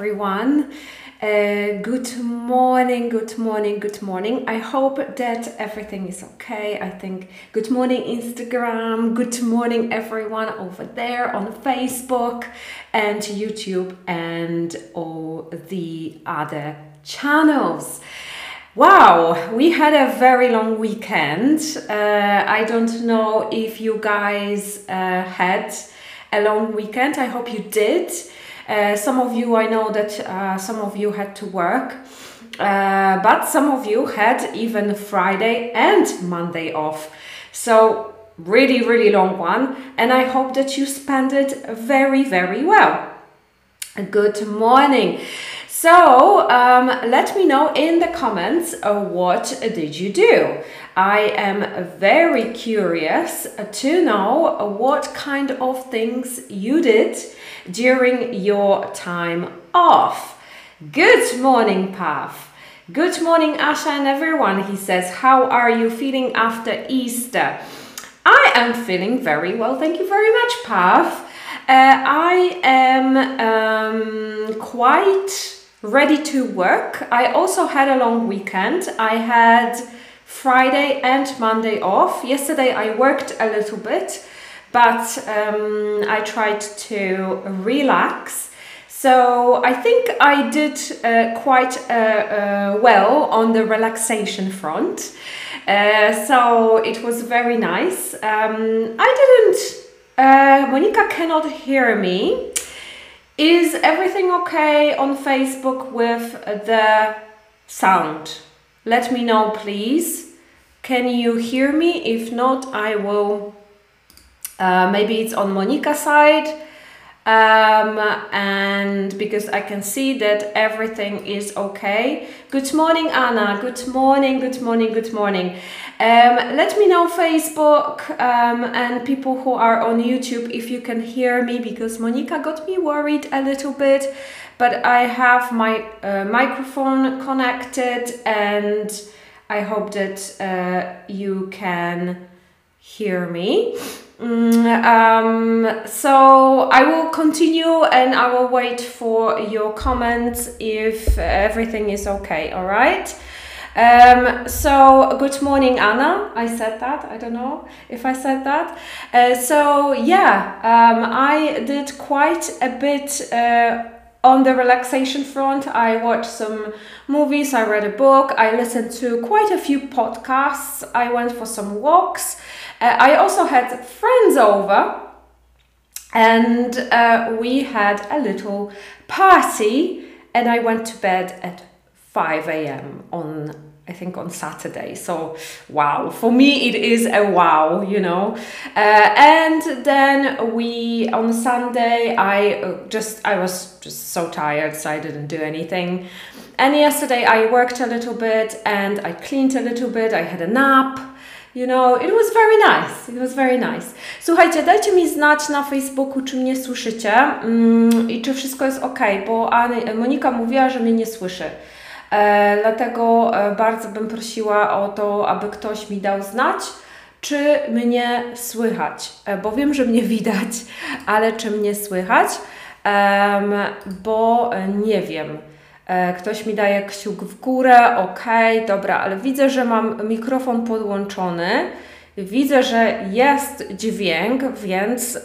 everyone. Uh, good morning, good morning, good morning. I hope that everything is okay. I think good morning, Instagram, good morning, everyone over there on Facebook and YouTube and all the other channels. Wow, we had a very long weekend. Uh, I don't know if you guys uh, had a long weekend. I hope you did. Uh, some of you, I know that uh, some of you had to work, uh, but some of you had even Friday and Monday off. So, really, really long one, and I hope that you spent it very, very well. Good morning. So, um, let me know in the comments uh, what did you do. I am very curious to know what kind of things you did during your time off. Good morning, Pav. Good morning, Asha and everyone. He says, How are you feeling after Easter? I am feeling very well. Thank you very much, Pav. Uh, I am um, quite ready to work. I also had a long weekend. I had Friday and Monday off. Yesterday I worked a little bit, but um, I tried to relax. So I think I did uh, quite uh, uh, well on the relaxation front. Uh, so it was very nice. Um, I didn't. Uh, Monica cannot hear me. Is everything okay on Facebook with the sound? Let me know, please. Can you hear me? If not, I will. Uh, maybe it's on Monica's side. Um, and because I can see that everything is okay. Good morning, Anna. Good morning, good morning, good morning. Um, let me know, Facebook um, and people who are on YouTube, if you can hear me because Monica got me worried a little bit. But I have my uh, microphone connected and I hope that uh, you can hear me. Mm, um, so I will continue and I will wait for your comments if everything is okay, all right? Um, so, good morning, Anna. I said that. I don't know if I said that. Uh, so, yeah, um, I did quite a bit uh, on the relaxation front. I watched some movies, I read a book, I listened to quite a few podcasts, I went for some walks. Uh, I also had friends over and uh, we had a little party and I went to bed at 5 a.m. on I think on Saturday. So wow, for me it is a wow, you know. Uh, and then we on Sunday I uh, just I was just so tired, so I didn't do anything. And yesterday I worked a little bit and I cleaned a little bit. I had a nap. You know, it was very nice. It was very nice. Słuchajcie, dajcie mi znać na Facebooku, czy mnie słyszycie mm, i czy wszystko jest ok, bo Monika mówiła, że mnie nie słyszy. E, dlatego e, bardzo bym prosiła o to, aby ktoś mi dał znać, czy mnie słychać, e, bo wiem, że mnie widać, ale czy mnie słychać, bo nie wiem. Ktoś mi daje kciuk w górę, ok, dobra, ale widzę, że mam mikrofon podłączony. Widzę, że jest dźwięk, więc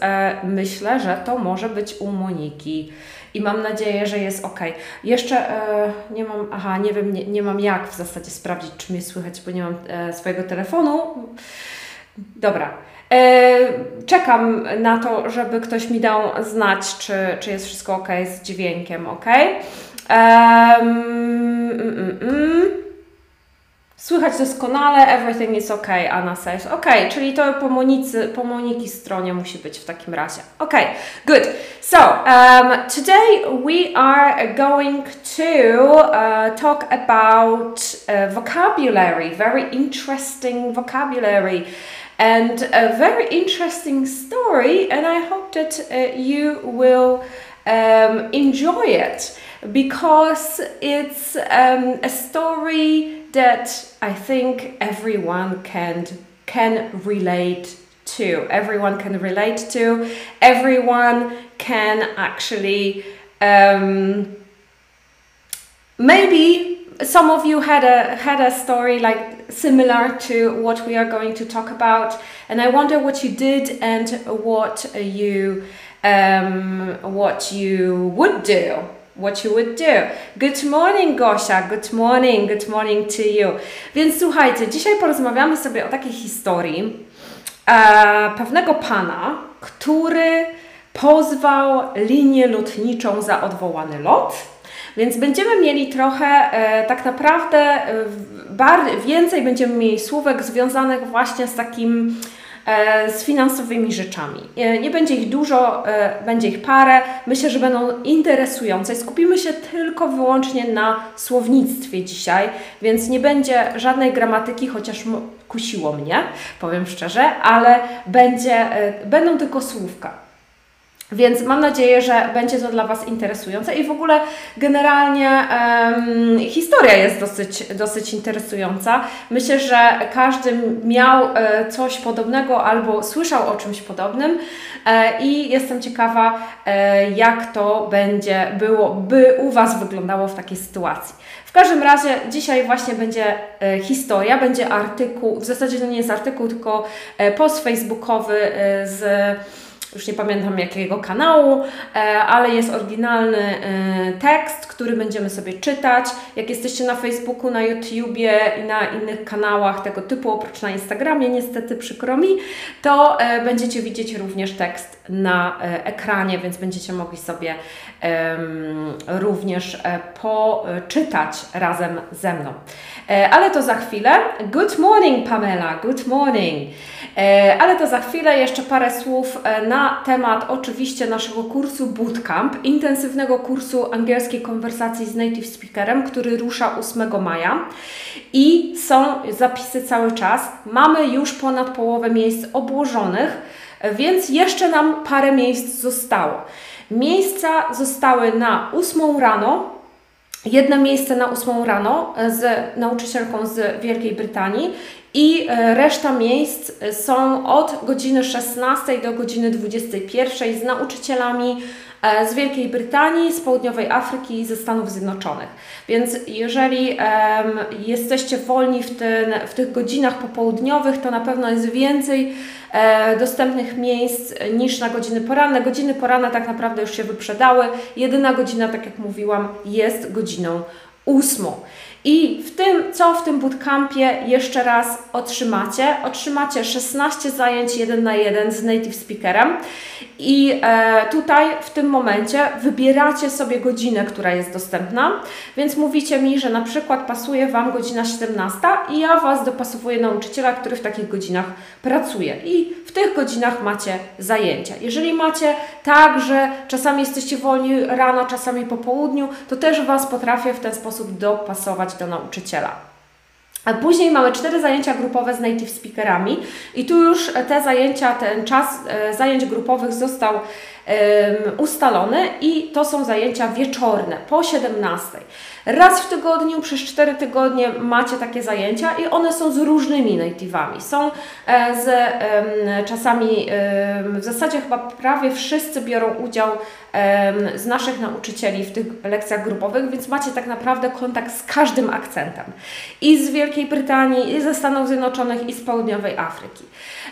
myślę, że to może być u Moniki i mam nadzieję, że jest ok. Jeszcze e, nie mam, aha, nie wiem, nie, nie mam jak w zasadzie sprawdzić, czy mnie słychać, bo nie mam e, swojego telefonu. Dobra. E, czekam na to, żeby ktoś mi dał znać, czy, czy jest wszystko ok z dźwiękiem, ok? Um, mm, mm. Słychać doskonale, everything is okay, Anna says. Ok, czyli to po, Monicy, po Moniki stronie musi być w takim razie. Ok, good. So, um, today we are going to uh, talk about uh, vocabulary, very interesting vocabulary and a very interesting story and I hope that uh, you will um, enjoy it because it's um, a story that I think everyone can can relate to. Everyone can relate to. Everyone can actually Um, maybe some of you had a had a story like similar to what we are going to talk about, and I wonder what you did and what you um, what you would do. What you would do. Good morning, Gosia. Good morning. Good morning to you. Więc słuchajcie, dzisiaj porozmawiamy sobie o takiej historii e, pewnego pana, który pozwał linię lotniczą za odwołany lot. Więc będziemy mieli trochę, e, tak naprawdę, e, więcej będziemy mieli słówek związanych właśnie z takim z finansowymi rzeczami. E, nie będzie ich dużo, e, będzie ich parę. Myślę, że będą interesujące. Skupimy się tylko wyłącznie na słownictwie dzisiaj, więc nie będzie żadnej gramatyki, chociaż kusiło mnie, powiem szczerze, ale będzie, będą tylko słówka. Więc mam nadzieję, że będzie to dla Was interesujące i w ogóle generalnie um, historia jest dosyć, dosyć interesująca. Myślę, że każdy miał e, coś podobnego albo słyszał o czymś podobnym e, i jestem ciekawa, e, jak to będzie było, by u Was wyglądało w takiej sytuacji. W każdym razie dzisiaj właśnie będzie e, historia, będzie artykuł, w zasadzie to nie jest artykuł, tylko e, post facebookowy e, z już nie pamiętam jakiego kanału, e, ale jest oryginalny e, tekst, który będziemy sobie czytać. Jak jesteście na Facebooku, na YouTubie i na innych kanałach tego typu, oprócz na Instagramie, niestety przykro mi, to e, będziecie widzieć również tekst na ekranie, więc będziecie mogli sobie również poczytać razem ze mną. Ale to za chwilę. Good morning, Pamela. Good morning. Ale to za chwilę jeszcze parę słów na temat oczywiście naszego kursu Bootcamp, intensywnego kursu angielskiej konwersacji z native speakerem, który rusza 8 maja i są zapisy cały czas. Mamy już ponad połowę miejsc obłożonych, więc jeszcze nam parę miejsc zostało. Miejsca zostały na 8 rano, jedno miejsce na 8 rano z nauczycielką z Wielkiej Brytanii i e, reszta miejsc są od godziny 16 do godziny 21 z nauczycielami e, z Wielkiej Brytanii, z Południowej Afryki i ze Stanów Zjednoczonych. Więc jeżeli um, jesteście wolni w, ten, w tych godzinach popołudniowych, to na pewno jest więcej e, dostępnych miejsc niż na godziny poranne. Godziny poranne tak naprawdę już się wyprzedały. Jedyna godzina, tak jak mówiłam, jest godziną ósmą. I w tym, co w tym bootcampie jeszcze raz otrzymacie? Otrzymacie 16 zajęć 1 na 1 z native speakerem i e, tutaj w tym momencie wybieracie sobie godzinę, która jest dostępna, więc mówicie mi, że na przykład pasuje Wam godzina 17 i ja Was dopasowuję nauczyciela, który w takich godzinach pracuje i w tych godzinach macie zajęcia. Jeżeli macie tak, że czasami jesteście wolni rano, czasami po południu, to też Was potrafię w ten sposób dopasować do nauczyciela. A później mamy cztery zajęcia grupowe z native speakerami i tu już te zajęcia, ten czas e, zajęć grupowych został ustalony i to są zajęcia wieczorne po 17. Raz w tygodniu przez 4 tygodnie macie takie zajęcia i one są z różnymi native'ami. Są e, z czasami, w zasadzie chyba prawie wszyscy biorą udział z naszych nauczycieli w tych lekcjach grupowych, więc macie tak naprawdę kontakt z każdym akcentem. I z Wielkiej Brytanii, i ze Stanów Zjednoczonych, i z Południowej Afryki.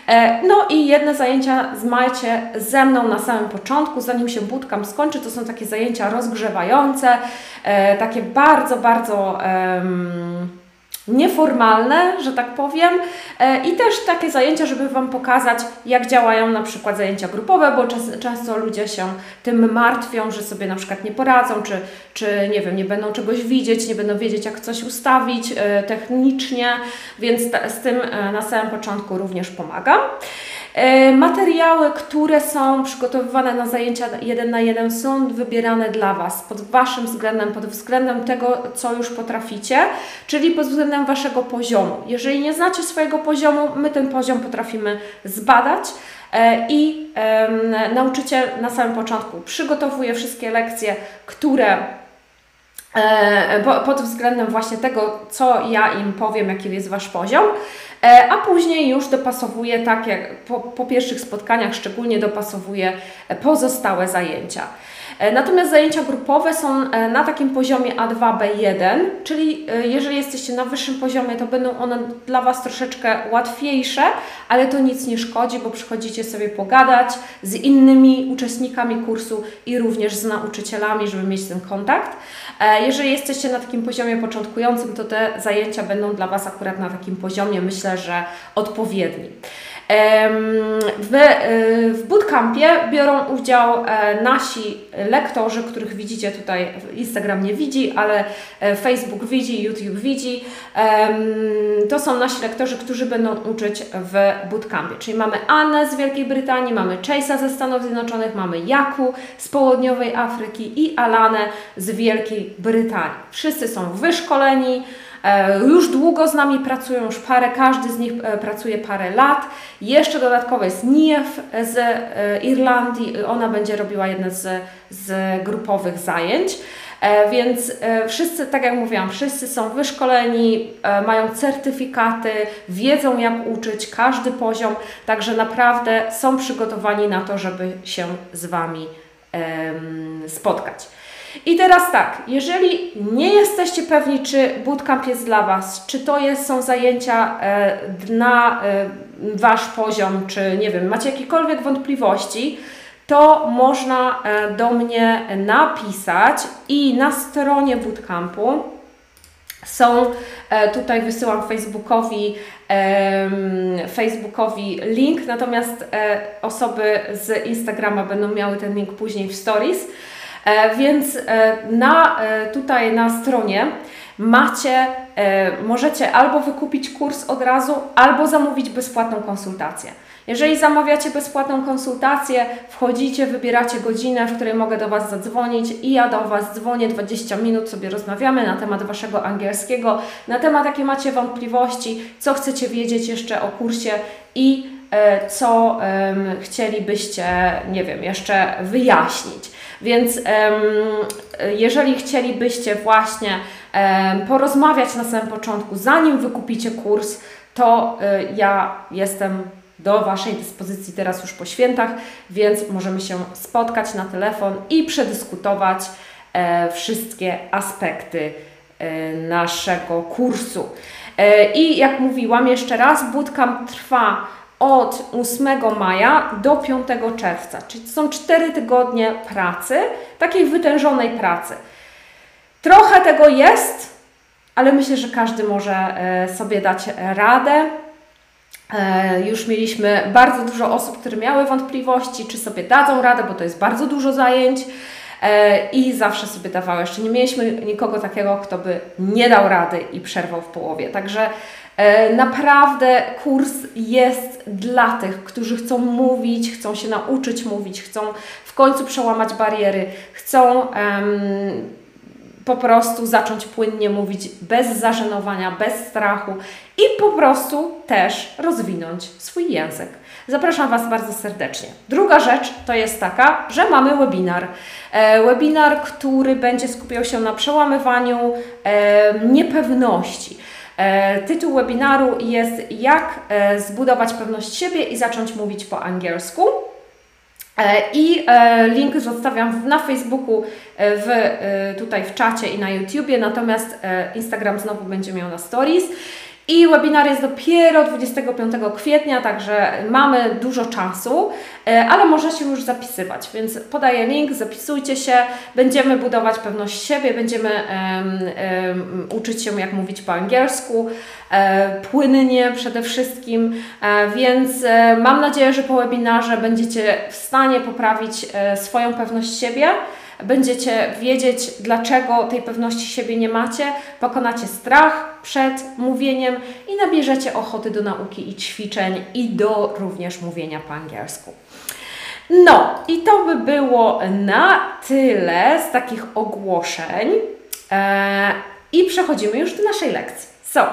E, no i jedne zajęcia macie ze mną na samym początku, zanim się bootcamp skończy. To są takie zajęcia rozgrzewające, e, takie bardzo, bardzo um, nieformalne, że tak powiem, e, i też takie zajęcia, żeby Wam pokazać, jak działają na przykład zajęcia grupowe, bo czas, często ludzie się tym martwią, że sobie na przykład nie poradzą, czy, czy nie wiem, nie będą czegoś widzieć, nie będą wiedzieć, jak coś ustawić e, technicznie, więc z tym e, na samym początku również pomagam. E, materiały, które są przygotowywane na zajęcia jeden na jeden są wybierane dla Was pod Waszym względem, pod względem tego, co już potraficie, czyli pod względem Waszego poziomu. Jeżeli nie znacie swojego poziomu, my ten poziom potrafimy zbadać e, i nauczyciel na samym początku przygotowuje wszystkie lekcje, które e, pod względem właśnie tego, co ja im powiem, jaki jest Wasz poziom. E, a później już dopasowuje tak jak po, po pierwszych spotkaniach szczególnie dopasowuje pozostałe zajęcia. E, natomiast zajęcia grupowe są e, na takim poziomie A2, B1, czyli e, jeżeli jesteście na wyższym poziomie, to będą one dla Was troszeczkę łatwiejsze, ale to nic nie szkodzi, bo przychodzicie sobie pogadać z innymi uczestnikami kursu i również z nauczycielami, żeby mieć ten kontakt. Jeżeli jesteście na takim poziomie początkującym, to te zajęcia będą dla Was akurat na takim poziomie, myślę, że odpowiedni. W, e, w bootcampie biorą udział e, nasi lektorzy, których widzicie tutaj, Instagram nie widzi, ale e, Facebook widzi, YouTube widzi. To są nasi lektorzy, którzy będą uczyć w bootcampie. Czyli mamy Annę z Wielkiej Brytanii, mamy Chase'a ze Stanów Zjednoczonych, mamy Jaku z południowej Afryki i Alanę z Wielkiej Brytanii. Wszyscy są wyszkoleni, już długo z nami pracują, już parę, każdy z nich e, pracuje parę lat. Jeszcze dodatkowo jest Nief z e, Irlandii, ona będzie robiła jedne z, z grupowych zajęć. Więc wszyscy, tak jak mówiłam, wszyscy są wyszkoleni, mają certyfikaty, wiedzą jak uczyć każdy poziom, także naprawdę są przygotowani na to, żeby się z Wami spotkać. I teraz tak, jeżeli nie jesteście pewni, czy bootcamp jest dla Was, czy to jest, są zajęcia e, na e, Wasz poziom, czy nie wiem, macie jakiekolwiek wątpliwości, to można e, do mnie napisać i na stronie bootcampu są, e, tutaj wysyłam Facebookowi, Facebookowi link, natomiast e, osoby z Instagrama będą miały ten link później w stories. E, więc e, na, e, tutaj na stronie macie, możecie albo wykupić kurs od razu, albo zamówić bezpłatną konsultację. Jeżeli zamawiacie bezpłatną konsultację, wchodzicie, wybieracie godzinę, w której mogę do Was zadzwonić i ja do Was dzwonię 20 minut, sobie rozmawiamy na temat Waszego angielskiego, na temat jakie macie wątpliwości, co chcecie wiedzieć jeszcze o kursie i co chcielibyście, nie wiem, jeszcze wyjaśnić. Więc jeżeli chcielibyście właśnie porozmawiać na samym początku, zanim wykupicie kurs, to y, ja jestem do Waszej dyspozycji teraz już po świętach, więc możemy się spotkać na telefon i przedyskutować e, wszystkie aspekty e, naszego kursu. E, I jak mówiłam jeszcze raz, bootcamp trwa od 8 maja do 5 czerwca, czyli są 4 tygodnie pracy, takiej wytężonej pracy. Trochę tego jest, ale myślę, że każdy może e, sobie dać radę. E, już mieliśmy bardzo dużo osób, które miały wątpliwości, czy sobie dadzą radę, bo to jest bardzo dużo zajęć e, i zawsze sobie dawały. Jeszcze nie mieliśmy nikogo takiego, kto by nie dał rady i przerwał w połowie. Także naprawdę kurs jest dla tych, którzy chcą mówić, chcą się nauczyć mówić, chcą w końcu przełamać bariery, chcą um, po prostu zacząć płynnie mówić bez zażenowania, bez strachu i po prostu też rozwinąć swój język. Zapraszam Was bardzo serdecznie. Druga rzecz to jest taka, że mamy webinar. E, webinar, który będzie skupiał się na przełamywaniu e, niepewności. E, tytuł webinaru jest Jak e, zbudować pewność siebie i zacząć mówić po angielsku. E, I link zostawiam na Facebooku, w, tutaj w czacie i na YouTubie, natomiast Instagram znowu będzie miał na stories. I webinar jest dopiero 25 kwietnia, także mamy dużo czasu, e, ale możecie już zapisywać, więc podaję link, zapisujcie się, będziemy budować pewność siebie, będziemy um, um, uczyć się jak mówić po angielsku, e, płynnie przede wszystkim, e, więc mam nadzieję, że po webinarze będziecie w stanie poprawić swoją pewność siebie będziecie wiedzieć, dlaczego tej pewności siebie nie macie, pokonacie strach przed mówieniem i nabierzecie ochoty do nauki i ćwiczeń i do również mówienia po angielsku. No, i to by było na tyle z takich ogłoszeń. Eee, I przechodzimy już do naszej lekcji. So,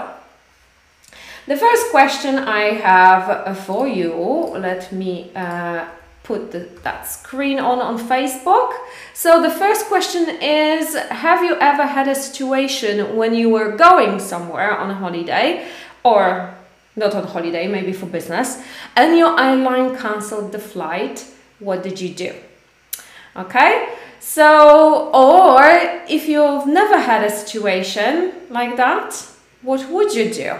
the first question I have for you, let me uh, put the, that screen on on Facebook. So the first question is Have you ever had a situation when you were going somewhere on a holiday or not on holiday, maybe for business, and your airline cancelled the flight? What did you do? Okay, So, or if you've never had a situation like that, what would you do?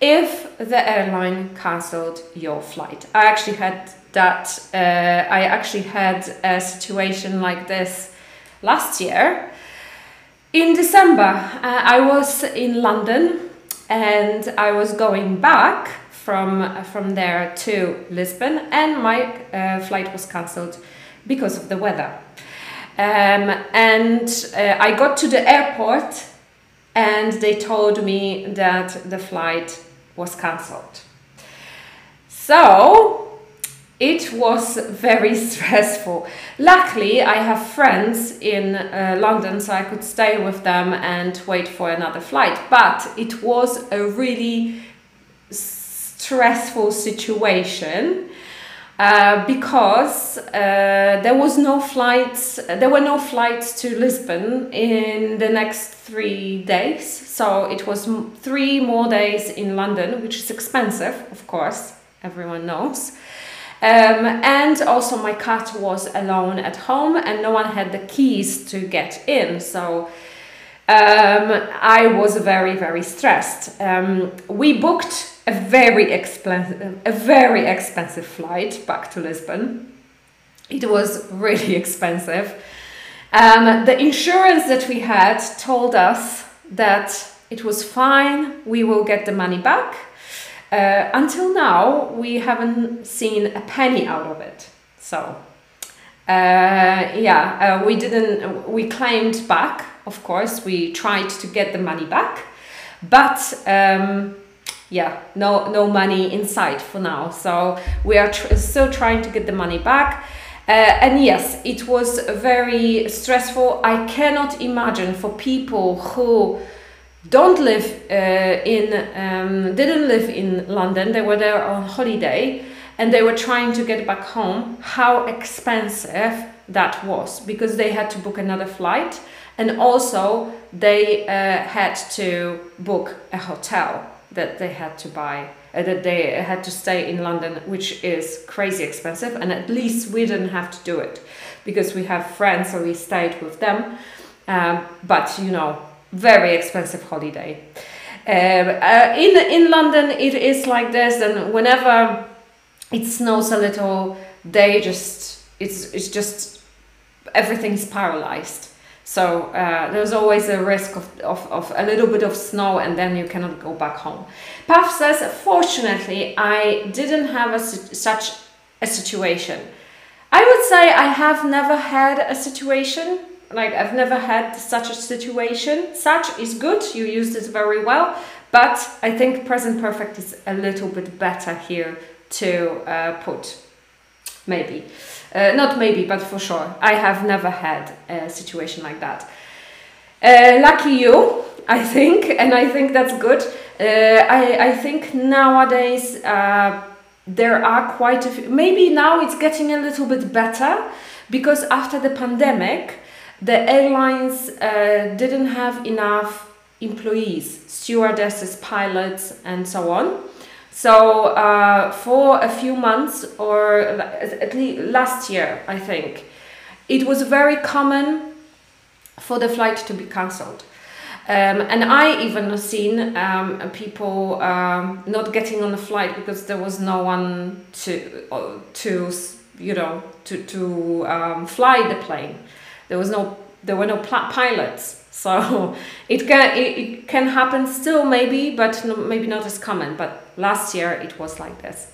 If the airline cancelled your flight, I actually had that. Uh, I actually had a situation like this last year. In December, uh, I was in London and I was going back from from there to Lisbon, and my uh, flight was cancelled because of the weather. Um, and uh, I got to the airport, and they told me that the flight was cancelled. So it was very stressful. Luckily, I have friends in uh, London, so I could stay with them and wait for another flight. But it was a really stressful situation uh, because uh, there was no flights. There were no flights to Lisbon in the next three days. So it was three more days in London, which is expensive, of course. Everyone knows. Um, and also, my cat was alone at home, and no one had the keys to get in. So um, I was very, very stressed. Um, we booked a very expensive, a very expensive flight back to Lisbon. It was really expensive. Um, the insurance that we had told us that it was fine. We will get the money back uh, until now, we haven't seen a penny out of it. So, uh, yeah, uh, we didn't, we claimed back, of course, we tried to get the money back, but um, yeah, no, no money inside for now. So, we are tr still trying to get the money back. Uh, and yes, it was very stressful. I cannot imagine for people who don't live uh, in um, didn't live in London. They were there on holiday, and they were trying to get back home. How expensive that was because they had to book another flight, and also they uh, had to book a hotel that they had to buy. Uh, that they had to stay in London, which is crazy expensive, and at least we didn't have to do it because we have friends, so we stayed with them. Um, but you know, very expensive holiday. Uh, uh, in in London, it is like this, and whenever it snows a little, they just it's it's just everything's paralyzed. So uh, there's always a risk of, of, of a little bit of snow and then you cannot go back home. Puff says, fortunately, I didn't have a, such a situation. I would say I have never had a situation like I've never had such a situation. Such is good, you used it very well, but I think present perfect is a little bit better here to uh, put. Maybe. Uh, not maybe, but for sure. I have never had a situation like that. Uh, lucky you, I think, and I think that's good. Uh, I, I think nowadays uh, there are quite a few, maybe now it's getting a little bit better because after the pandemic, the airlines uh, didn't have enough employees, stewardesses, pilots, and so on. So uh, for a few months, or at least last year, I think, it was very common for the flight to be cancelled. Um, and I even seen um, people um, not getting on the flight because there was no one to uh, to you know to to um, fly the plane there was no there were no pilots. So it can it, can happen still maybe but no, maybe not as common. But last year it was like this.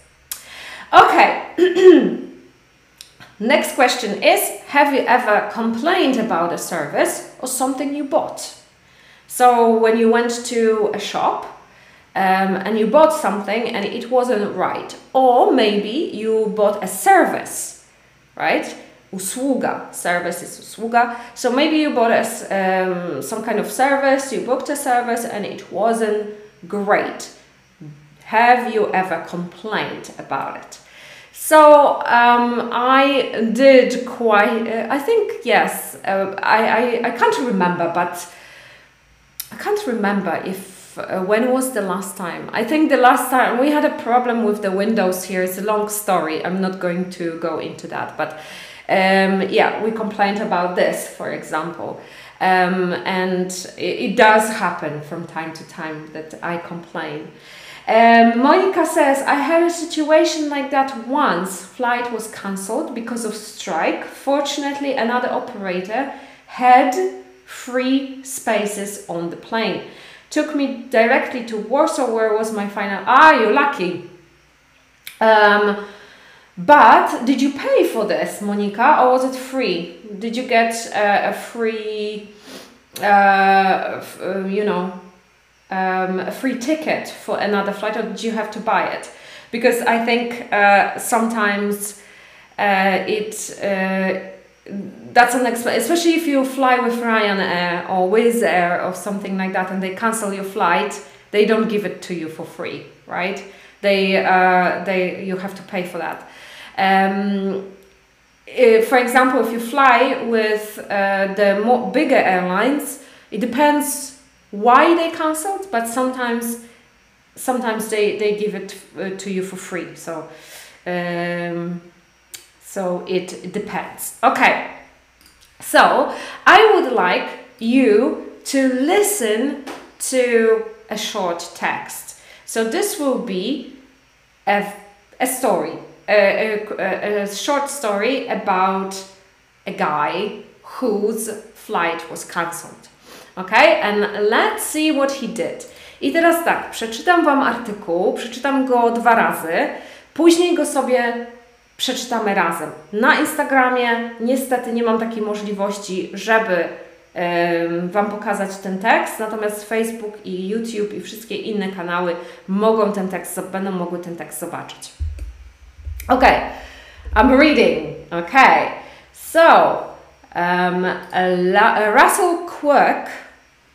Okay. Next question is have you ever complained about a service or something you bought? So when you went to a shop um, and you bought something and it wasn't right or maybe you bought a service right usługa. Service is usługa. So maybe you bought us um, some kind of service, you booked a service and it wasn't great. Have you ever complained about it? So um, I did quite, uh, I think, yes, uh, I, I, I can't remember, but I can't remember if uh, when was the last time? I think the last time we had a problem with the windows here. It's a long story. I'm not going to go into that, but Um, yeah, we complained about this, for example. Um, and it, it, does happen from time to time that I complain. Um, Monica says, I had a situation like that once. Flight was cancelled because of strike. Fortunately, another operator had free spaces on the plane. Took me directly to Warsaw, where was my final. Ah, you're lucky. Um, but did you pay for this, Monica, or was it free? Did you get uh, a free, uh, uh, you know, um, a free ticket for another flight, or did you have to buy it? Because I think uh, sometimes uh, it uh, that's an exp- especially if you fly with Ryanair or Wizz Air or something like that, and they cancel your flight, they don't give it to you for free, right? They they you have to pay for that. Um, if, for example, if you fly with uh, the more bigger airlines, it depends why they cancelled, but sometimes sometimes they, they give it uh, to you for free. So um, so it depends. Okay, so I would like you to listen to a short text. So this will be a, a story, a, a, short story about a guy whose flight was cancelled. Okay, and let's see what he did. I teraz tak, przeczytam Wam artykuł, przeczytam go dwa razy, później go sobie przeczytamy razem. Na Instagramie niestety nie mam takiej możliwości, żeby Wam pokazać ten tekst, natomiast Facebook i YouTube i wszystkie inne kanały mogą ten tekst, będą mogły ten tekst zobaczyć. Ok, I'm reading. Okay, so um, Russell Quirk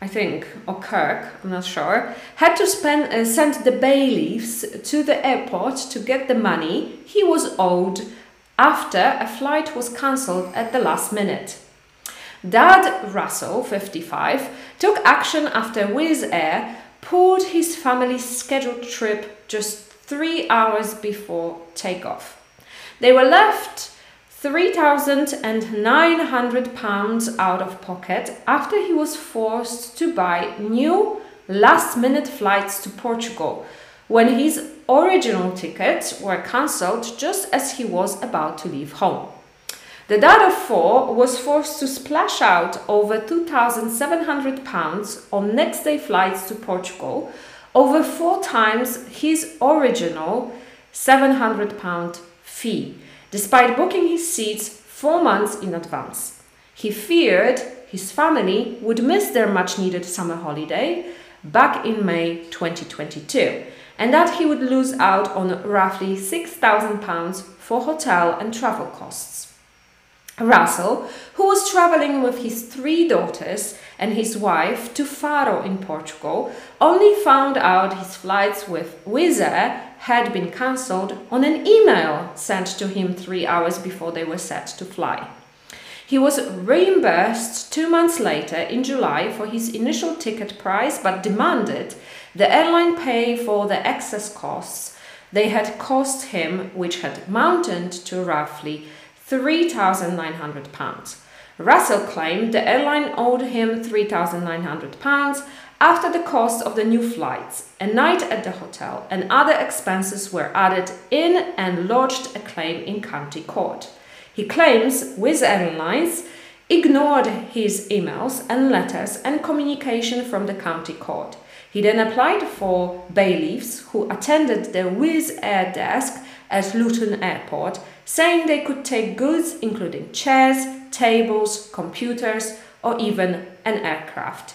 I think, or Kirk, I'm not sure, had to spend, uh, send the bailiffs to the airport to get the money he was owed after a flight was cancelled at the last minute. Dad Russell, 55, took action after Wizz Air pulled his family's scheduled trip just three hours before takeoff. They were left £3,900 out of pocket after he was forced to buy new last minute flights to Portugal when his original tickets were cancelled just as he was about to leave home. The dad of four was forced to splash out over £2,700 on next day flights to Portugal, over four times his original £700 fee despite booking his seats four months in advance. He feared his family would miss their much needed summer holiday back in May 2022 and that he would lose out on roughly £6,000 for hotel and travel costs. Russell, who was traveling with his three daughters and his wife to Faro in Portugal, only found out his flights with Wizz Air had been cancelled on an email sent to him three hours before they were set to fly. He was reimbursed two months later in July for his initial ticket price but demanded the airline pay for the excess costs they had cost him, which had mounted to roughly £3,900. Russell claimed the airline owed him £3,900 after the cost of the new flights, a night at the hotel, and other expenses were added in and lodged a claim in county court. He claims Wizz Airlines ignored his emails and letters and communication from the county court. He then applied for bailiffs who attended the Wizz Air desk at Luton Airport, saying they could take goods including chairs, tables, computers, or even an aircraft.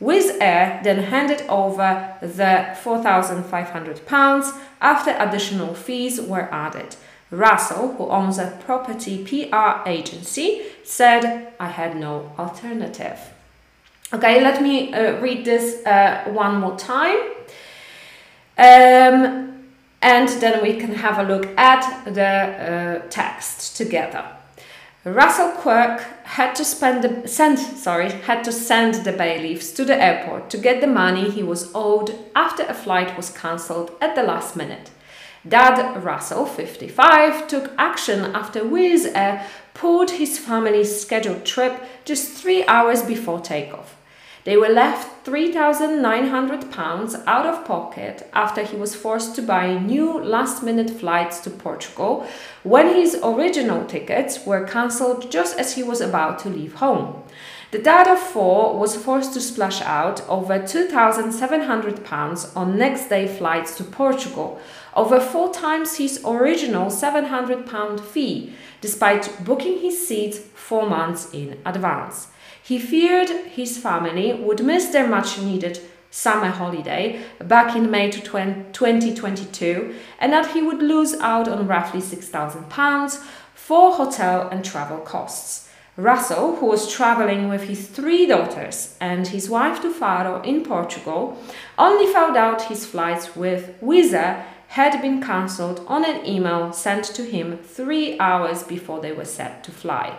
Wizz Air then handed over the £4,500 after additional fees were added. Russell, who owns a property PR agency, said, I had no alternative. Okay, let me uh, read this uh, one more time. Um, and then we can have a look at the uh, text together. Russell Quirk had to spend the, send sorry had to send the bailiffs to the airport to get the money he was owed after a flight was cancelled at the last minute. Dad Russell, 55, took action after Wizz Air pulled his family's scheduled trip just three hours before takeoff. They were left £3,900 out of pocket after he was forced to buy new last minute flights to Portugal when his original tickets were cancelled just as he was about to leave home. The dad of four was forced to splash out over £2,700 on next day flights to Portugal, over four times his original £700 fee, despite booking his seats four months in advance. He feared his family would miss their much needed summer holiday back in May 2022 and that he would lose out on roughly £6,000 for hotel and travel costs. Russell, who was traveling with his three daughters and his wife to Faro in Portugal, only found out his flights with Wizz Air had been cancelled on an email sent to him three hours before they were set to fly.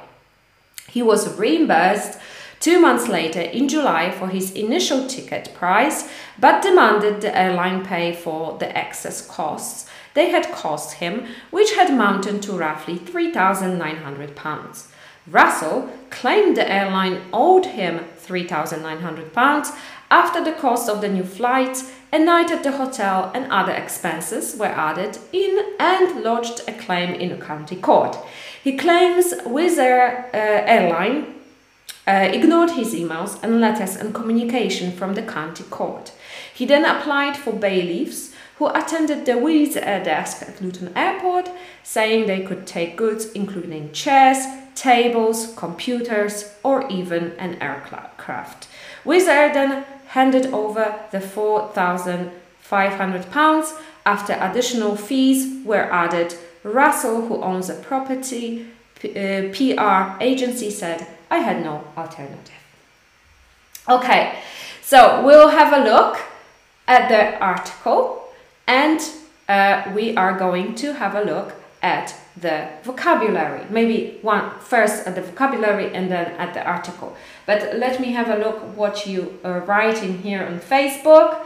He was reimbursed two months later in July for his initial ticket price, but demanded the airline pay for the excess costs they had cost him, which had mounted to roughly £3,900. Russell claimed the airline owed him £3,900 after the cost of the new flights, a night at the hotel, and other expenses were added in and lodged a claim in a county court. He claims Wizz Air uh, Airline uh, ignored his emails and letters and communication from the county court. He then applied for bailiffs who attended the Wizz Air desk at Luton Airport, saying they could take goods including chairs, tables, computers, or even an aircraft. Wizz Air then handed over the £4,500 after additional fees were added. Russell, who owns a property uh, PR agency, said I had no alternative. Okay, so we'll have a look at the article and uh, we are going to have a look at the vocabulary. Maybe one first at the vocabulary and then at the article. But let me have a look what you are writing here on Facebook.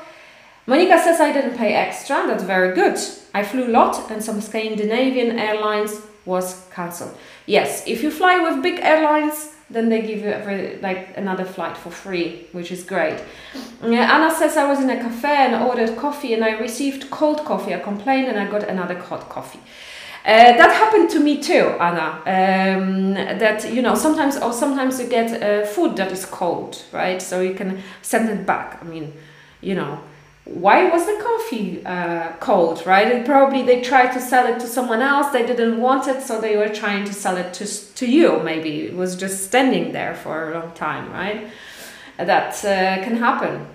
Monica says I didn't pay extra. That's very good. I flew a LOT and some Scandinavian airlines was cancelled. Yes, if you fly with big airlines, then they give you every, like another flight for free, which is great. Anna says I was in a cafe and ordered coffee and I received cold coffee. I complained and I got another hot coffee. Uh, that happened to me too, Anna. Um, that you know sometimes or sometimes you get uh, food that is cold, right? So you can send it back. I mean, you know, why was the coffee uh, cold, right? And probably they tried to sell it to someone else. They didn't want it, so they were trying to sell it to, to you. Maybe it was just standing there for a long time, right? That uh, can happen.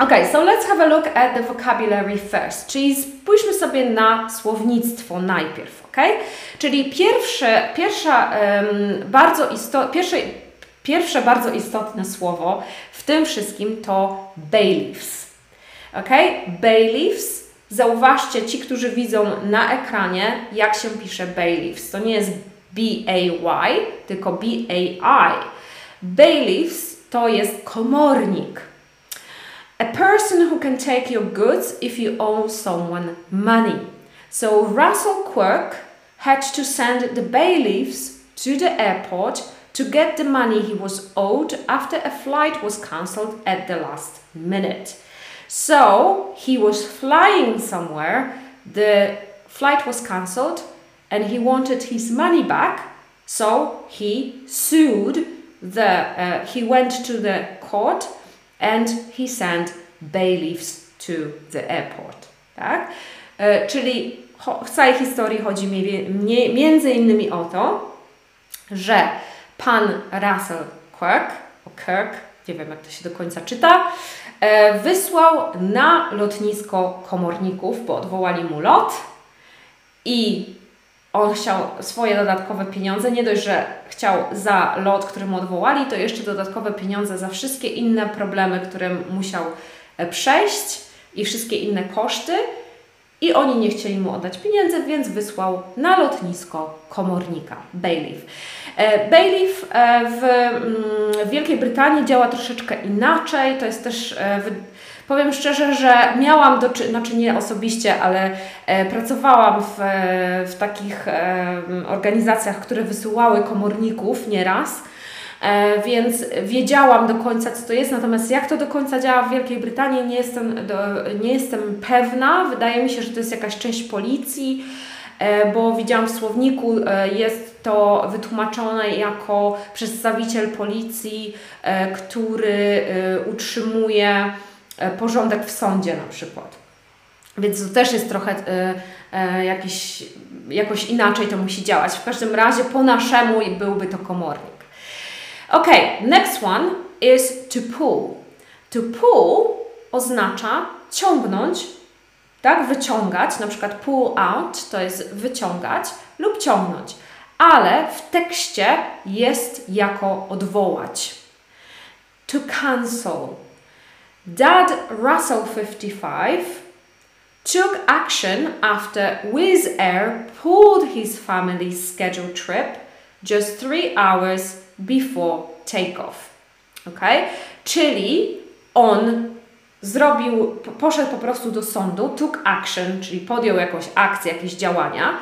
Okay, so let's have a look at the vocabulary first. Czyli spójrzmy sobie na słownictwo najpierw, ok? Czyli pierwsze, pierwsza, um, bardzo isto, pierwsze, pierwsze bardzo istotne słowo w tym wszystkim to bailiffs. Ok? Bailiffs. Zauważcie, ci, którzy widzą na ekranie, jak się pisze bailiffs. To nie jest B-A-Y, tylko B-A-I. Bailiffs to jest komornik. A person who can take your goods if you owe someone money. So Russell Quirk had to send the bailiffs to the airport to get the money he was owed after a flight was cancelled at the last minute. So he was flying somewhere, the flight was cancelled, and he wanted his money back. So he sued the, uh, he went to the court and he sent bailiffs to the airport. Tak? E, czyli w całej historii chodzi mi, między innymi o to, że pan Russell Kirk, Kirk, nie wiem jak to się do końca czyta, E, wysłał na lotnisko komorników, bo odwołali mu lot i on chciał swoje dodatkowe pieniądze. Nie dość, że chciał za lot, który mu odwołali, to jeszcze dodatkowe pieniądze za wszystkie inne problemy, które musiał e, przejść i wszystkie inne koszty. I oni nie chcieli mu oddać pieniędzy, więc wysłał na lotnisko komornika, bailiff. E, bailiff e, w, mm, w Wielkiej Brytanii działa troszeczkę inaczej. To jest też, e, powiem szczerze, że miałam do znaczy nie osobiście, ale pracowałam w, w takich organizacjach, które wysyłały komorników nieraz. E, więc wiedziałam do końca, co to jest. Natomiast jak to do końca działa w Wielkiej Brytanii, nie jestem, do, nie jestem pewna. Wydaje mi się, że to jest jakaś część policji, e, bo widziałam w słowniku, e, jest to wytłumaczone jako przedstawiciel policji, który utrzymuje porządek w sądzie na przykład. Więc to też jest trochę jakiś, jakoś inaczej to musi działać. W każdym razie po naszemu byłby to komornik. Okay, next one is to pull. To pull oznacza ciągnąć, tak, wyciągać, na przykład pull out to jest wyciągać lub ciągnąć, ale w tekście jest jako odwołać. To cancel. Dad Russell 55 took action after Wizz Air pulled his family's scheduled trip just three hours before takeoff. Ok? Czyli on zrobił, poszedł po prostu do sądu, took action, czyli podjął jakąś akcję, jakieś działania,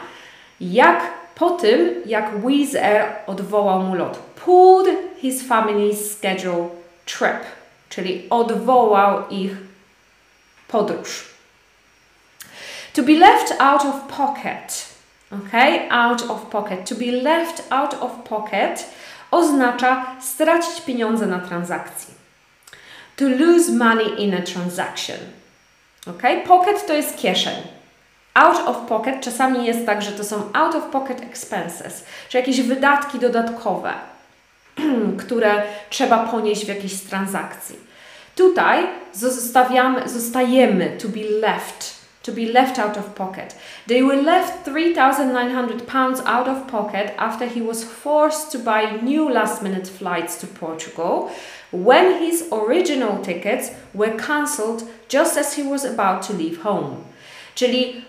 jak po tym, jak Wizz Air odwołał mu lot. Pulled his family's schedule trip, czyli odwołał ich podróż. To be left out of pocket. Okay? Out of pocket. To be left out of pocket oznacza stracić pieniądze na transakcji. To lose money in a transaction. Ok? Pocket to jest kieszeń. Out of pocket czasami jest tak, że to są out of pocket expenses, czy jakieś wydatki dodatkowe, które trzeba ponieść w jakiejś transakcji. Tutaj zostawiamy, zostajemy to be left to be left out of pocket. They were left 3,900 pounds out of pocket after he was forced to buy new last minute flights to Portugal when his original tickets were cancelled just as he was about to leave home. Czyli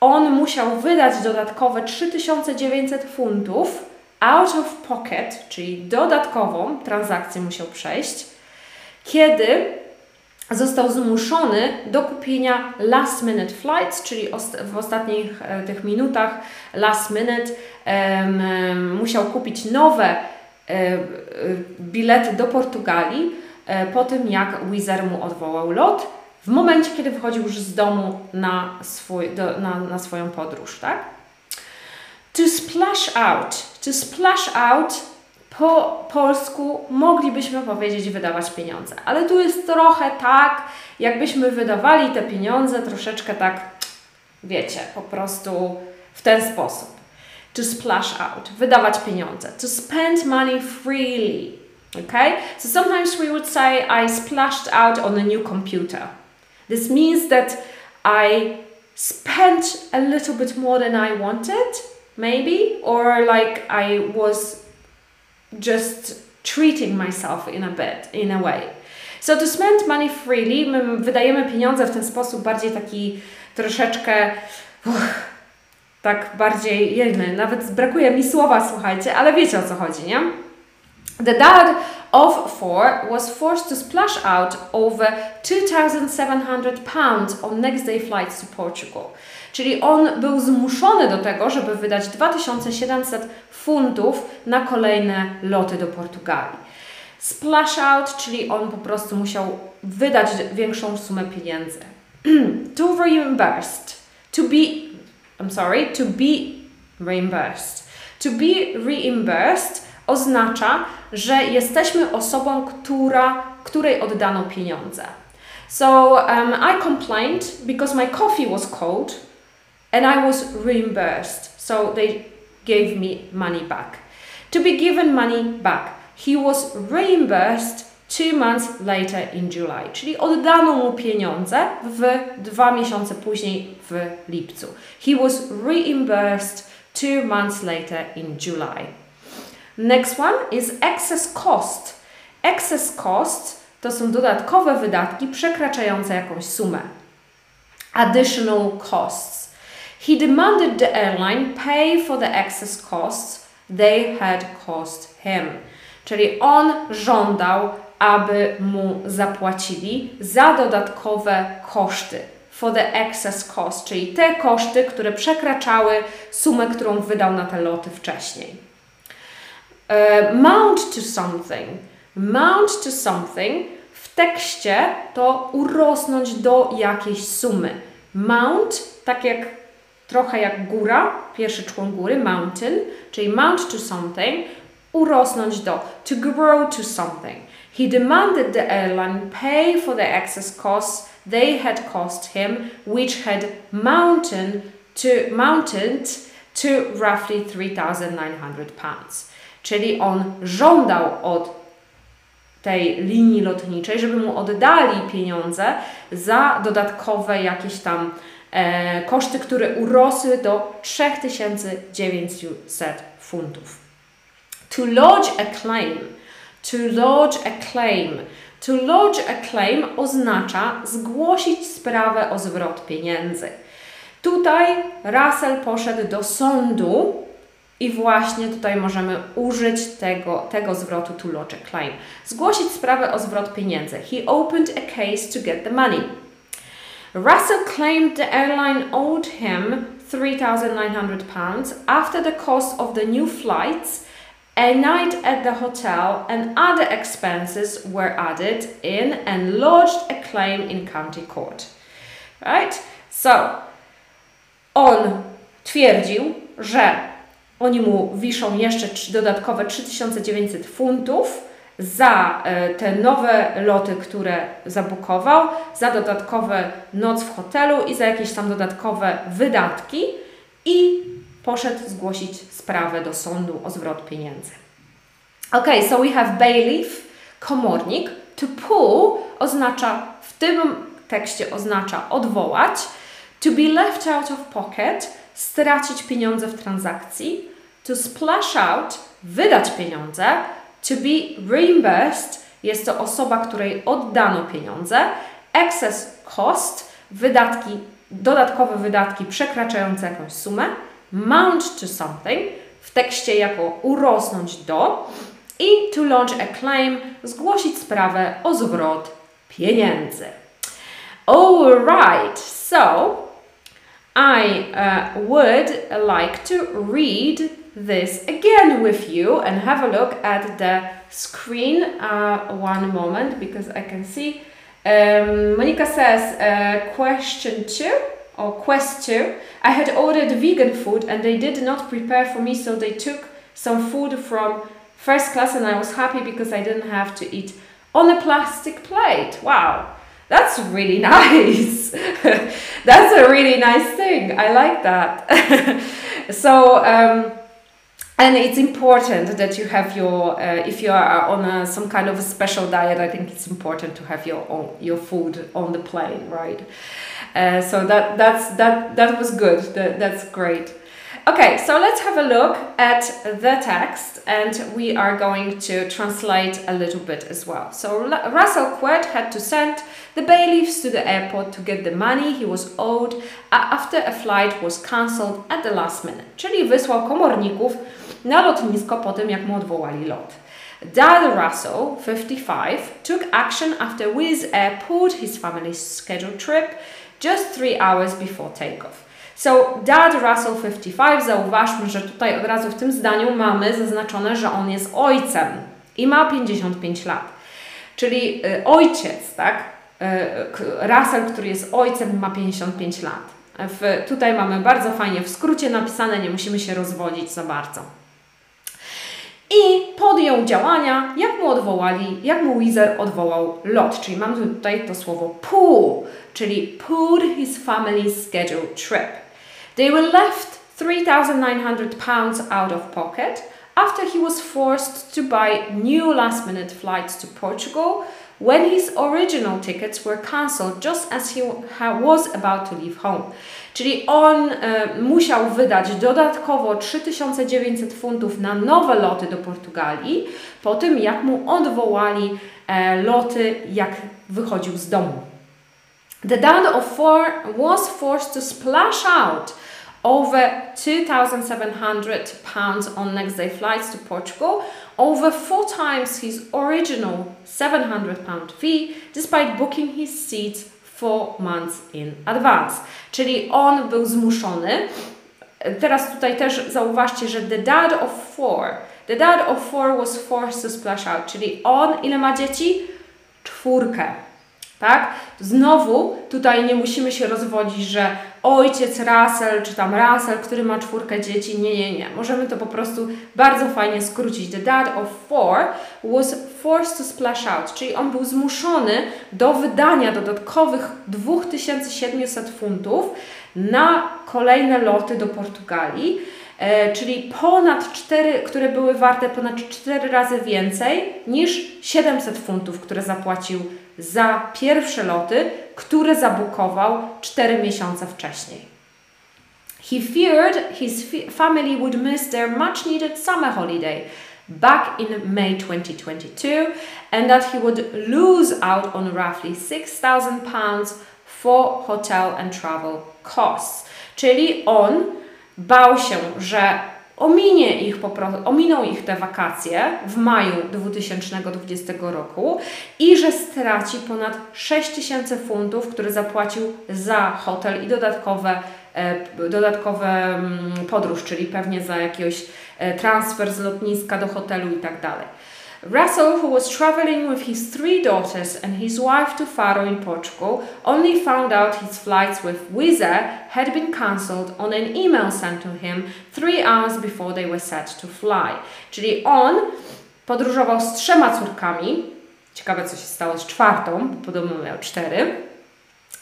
on musiał wydać dodatkowe 3900 funtów out of pocket, czyli dodatkową transakcję musiał przejść, kiedy został zmuszony do kupienia last minute flights, czyli w ostatnich e, tych minutach last minute musiał kupić nowe e, bilety do Portugalii e, po tym jak Wizard mu odwołał lot w momencie, kiedy wychodził już z domu na, swój, do, na, na swoją podróż, tak? To splash out. To splash out po polsku moglibyśmy powiedzieć wydawać pieniądze, ale tu jest trochę tak, jakbyśmy wydawali te pieniądze troszeczkę tak, wiecie, po prostu w ten sposób. To splash out, wydawać pieniądze. To spend money freely. Okay? So sometimes we would say I splashed out on a new computer. This means that I spent a little bit more than I wanted, maybe, or like I was just treating myself in a bit, in a way. So to spend money freely, my wydajemy pieniądze w ten sposób bardziej taki troszeczkę uch, tak bardziej jedny, nawet brakuje mi słowa, słuchajcie, ale wiecie o co chodzi, nie? The dad of four was forced to splash out over 2,700 pounds on next day flights to Portugal. Czyli on był zmuszony do tego, żeby wydać 2700 funtów na kolejne loty do Portugalii. Splash out, czyli on po prostu musiał wydać większą sumę pieniędzy. to reimbursed. To be, I'm sorry, to be reimbursed. To be reimbursed oznacza, że jesteśmy osobą, która, której oddano pieniądze. So um, I complained because my coffee was cold and I was reimbursed. So they gave me money back. To be given money back, he was reimbursed two months later in July, czyli oddano mu pieniądze w dwa miesiące później w lipcu. He was reimbursed two months later in July. Next one is excess cost. Excess cost to są dodatkowe wydatki przekraczające jakąś sumę. additional costs. He demanded the airline pay for the excess costs they had cost him. Czyli on żądał, aby mu zapłacili za dodatkowe koszty. For the excess cost, czyli te koszty, które przekraczały sumę, którą wydał na te loty wcześniej. Uh, mount to something. Mount to something w tekście to urosnąć do jakiejś sumy. Mount, tak jak trochę jak góra, pierwszy człon góry, mountain, czyli mount to something, urosnąć do, to grow to something. He demanded the airline pay for the excess costs they had cost him, which had mounted to, mounted to roughly 3,900 pounds. Czyli on żądał od tej linii lotniczej, żeby mu oddali pieniądze za dodatkowe jakieś tam koszty, które urosły do 3900 funtów. To lodge a claim. To lodge a claim. To lodge a claim oznacza zgłosić sprawę o zwrot pieniędzy. Tutaj Russell poszedł do sądu i właśnie tutaj możemy użyć tego, tego zwrotu to lodge a claim. Zgłosić sprawę o zwrot pieniędzy. He opened a case to get the money. Russell claimed the airline owed him 3,900 pounds after the cost of the new flights, a night at the hotel, and other expenses were added in and lodged a claim in county court. Right? So, on twierdził, że oni mu wiszą jeszcze dodatkowe 3900 funtów za e, te nowe loty, które zabukował, za dodatkowe noc w hotelu i za jakieś tam dodatkowe wydatki i poszedł zgłosić sprawę do sądu o zwrot pieniędzy. Ok, so we have bailiff, komornik. To pull oznacza, w tym tekście oznacza odwołać. To be left out of pocket, stracić pieniądze w transakcji. To splash out, wydać pieniądze. To be reimbursed jest to osoba, której oddano pieniądze. Excess cost, wydatki, dodatkowe wydatki przekraczające jakąś sumę. Mount to something, w tekście jako urosnąć do. I to launch a claim, zgłosić sprawę o zwrot pieniędzy. Alright, so I uh, would like to read this again with you and have a look at the screen uh, one moment because I can see um, Monica says uh, question two or quest two. I had ordered vegan food and they did not prepare for me so they took some food from first class and I was happy because I didn't have to eat on a plastic plate. Wow. That's really nice. That's a really nice thing. I like that. So um, and it's important that you have your uh, if you are on a, some kind of a special diet i think it's important to have your own, your food on the plane right? Uh, so that that's that that was good. That, that's great okay so let's have a look at the text and we are going to translate a little bit as well so russell quert had to send the bailiffs to the airport to get the money he was owed uh, after a flight was cancelled at the last minute czyli wysłał komorników na lotnisko po tym, jak mu odwołali lot. Dad Russell, 55, took action after Wizz Air pulled his family's scheduled trip just three hours before takeoff. So, Dad Russell 55, zauważmy, że tutaj od razu w tym zdaniu mamy zaznaczone, że on jest ojcem i ma 55 lat. Czyli y, ojciec, tak? Y, Russell, który jest ojcem, ma 55 lat. W, tutaj mamy bardzo fajnie w skrócie napisane, nie musimy się rozwodzić za bardzo i podjął działania, jak mu odwołali, jak mu Weezer odwołał lot, czyli mamy tutaj to słowo pull, czyli pulled his family's scheduled trip. They were left 3,900 pounds out of pocket after he was forced to buy new last minute flights to Portugal when his original tickets were cancelled just as he was about to leave home. Czyli on e, musiał wydać dodatkowo 3900 funtów na nowe loty do Portugalii, po tym jak mu odwołali e, loty, jak wychodził z domu. The dad of four was forced to splash out over 2,700 pounds on next day flights to Portugal, over four times his original 700 pound fee, despite booking his seats four months in advance. Czyli on był zmuszony. Teraz tutaj też zauważcie, że the dad of four, the dad of four was forced to splash out, czyli on ile ma dzieci? Czwórkę. Tak? Znowu tutaj nie musimy się rozwodzić, że ojciec Russell, czy tam Russell, który ma czwórkę dzieci. Nie, nie, nie. Możemy to po prostu bardzo fajnie skrócić. The dad of four was forced to splash out, czyli on był zmuszony do wydania dodatkowych 2700 funtów na kolejne loty do Portugalii. E, czyli ponad 4, które były warte ponad 4 razy więcej niż 700 funtów, które zapłacił za pierwsze loty, które zabukował 4 miesiące wcześniej. He feared his family would miss their much needed summer holiday back in May 2022 and that he would lose out on roughly 6,000 pounds for hotel and travel costs. Czyli on bał się, że ominie ich po prostu, ominą ich te wakacje w maju 2020 roku i że straci ponad 6000 funtów, które zapłacił za hotel i dodatkowe, e, dodatkowe mm, podróż, czyli pewnie za jakiegoś e, transfer z lotniska do hotelu i tak dalej. Russell, who was traveling with his three daughters and his wife to Faro in Portugal, only found out his flights with Wizz Air had been cancelled on an email sent to him three hours before they were set to fly. Czyli on podróżował z trzema córkami, ciekawe co się stało z czwartą, bo podobno miał cztery,